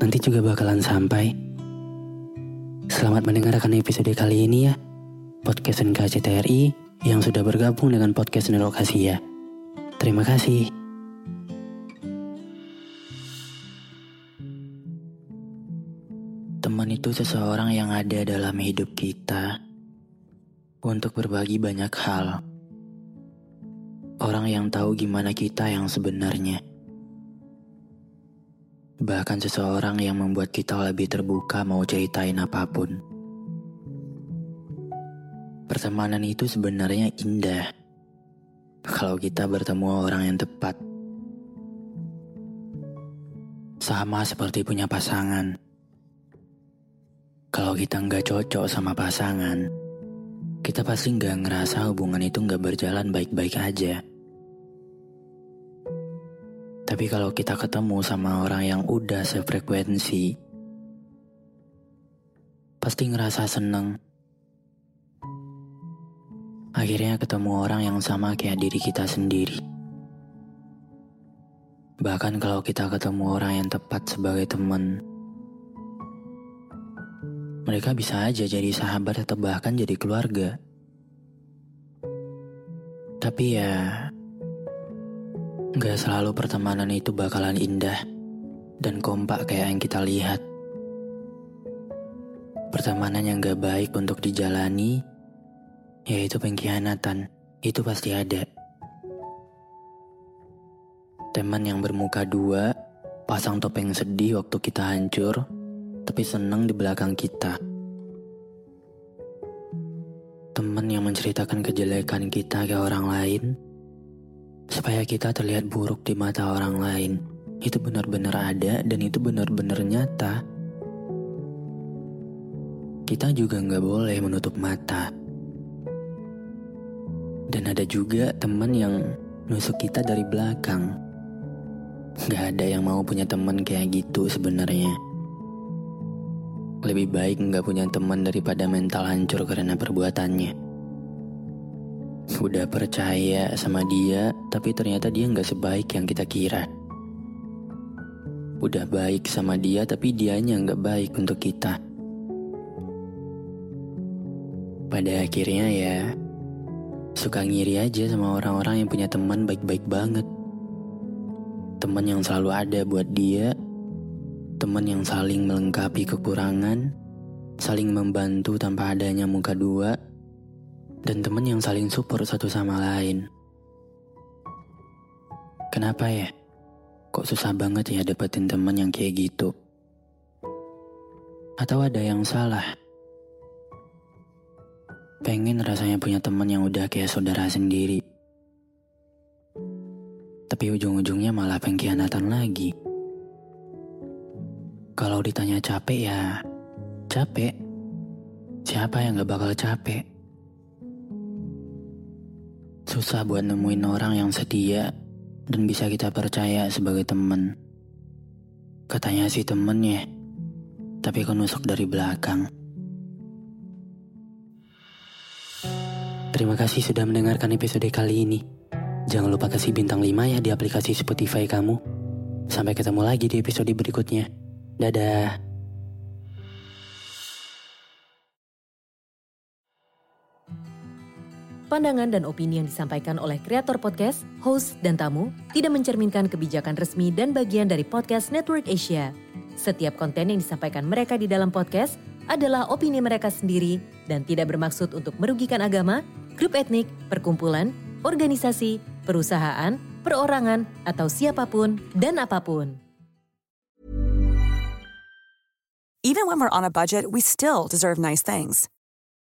Nanti juga bakalan sampai. Selamat mendengarkan episode kali ini ya. Podcast NKCTRI yang sudah bergabung dengan podcast Network Asia. Terima kasih. Teman itu seseorang yang ada dalam hidup kita untuk berbagi banyak hal. Orang yang tahu gimana kita yang sebenarnya. Bahkan seseorang yang membuat kita lebih terbuka mau ceritain apa pun. Pertemanan itu sebenarnya indah. Kalau kita bertemu orang yang tepat. Sama seperti punya pasangan. Kalau kita nggak cocok sama pasangan, kita pasti nggak ngerasa hubungan itu nggak berjalan baik-baik aja. Tapi kalau kita ketemu sama orang yang udah sefrekuensi, pasti ngerasa seneng. Akhirnya ketemu orang yang sama kayak diri kita sendiri. Bahkan kalau kita ketemu orang yang tepat sebagai teman, mereka bisa aja jadi sahabat atau bahkan jadi keluarga. Tapi ya, Gak selalu pertemanan itu bakalan indah dan kompak kayak yang kita lihat. Pertemanan yang gak baik untuk dijalani, yaitu pengkhianatan, itu pasti ada. Teman yang bermuka dua, pasang topeng sedih waktu kita hancur, tapi seneng di belakang kita. Teman yang menceritakan kejelekan kita ke orang lain, supaya kita terlihat buruk di mata orang lain. Itu benar-benar ada dan itu benar-benar nyata. Kita juga nggak boleh menutup mata. Dan ada juga teman yang nusuk kita dari belakang. Gak ada yang mau punya teman kayak gitu sebenarnya. Lebih baik nggak punya teman daripada mental hancur karena perbuatannya udah percaya sama dia, tapi ternyata dia nggak sebaik yang kita kira. Udah baik sama dia, tapi dianya nggak baik untuk kita. Pada akhirnya ya, suka ngiri aja sama orang-orang yang punya teman baik-baik banget. Teman yang selalu ada buat dia, teman yang saling melengkapi kekurangan, saling membantu tanpa adanya muka dua, dan teman yang saling support satu sama lain. Kenapa ya? Kok susah banget ya dapetin teman yang kayak gitu? Atau ada yang salah? Pengen rasanya punya teman yang udah kayak saudara sendiri. Tapi ujung-ujungnya malah pengkhianatan lagi. Kalau ditanya capek ya, capek. Siapa yang gak bakal capek? Susah buat nemuin orang yang setia dan bisa kita percaya sebagai teman. Katanya sih temennya, tapi kok nusuk dari belakang. Terima kasih sudah mendengarkan episode kali ini. Jangan lupa kasih bintang 5 ya di aplikasi Spotify kamu. Sampai ketemu lagi di episode berikutnya. Dadah. Pandangan dan opini yang disampaikan oleh kreator podcast, host, dan tamu tidak mencerminkan kebijakan resmi dan bagian dari podcast Network Asia. Setiap konten yang disampaikan mereka di dalam podcast adalah opini mereka sendiri dan tidak bermaksud untuk merugikan agama, grup etnik, perkumpulan, organisasi, perusahaan, perorangan, atau siapa pun dan apa pun. Even when we're on a budget, we still deserve nice things.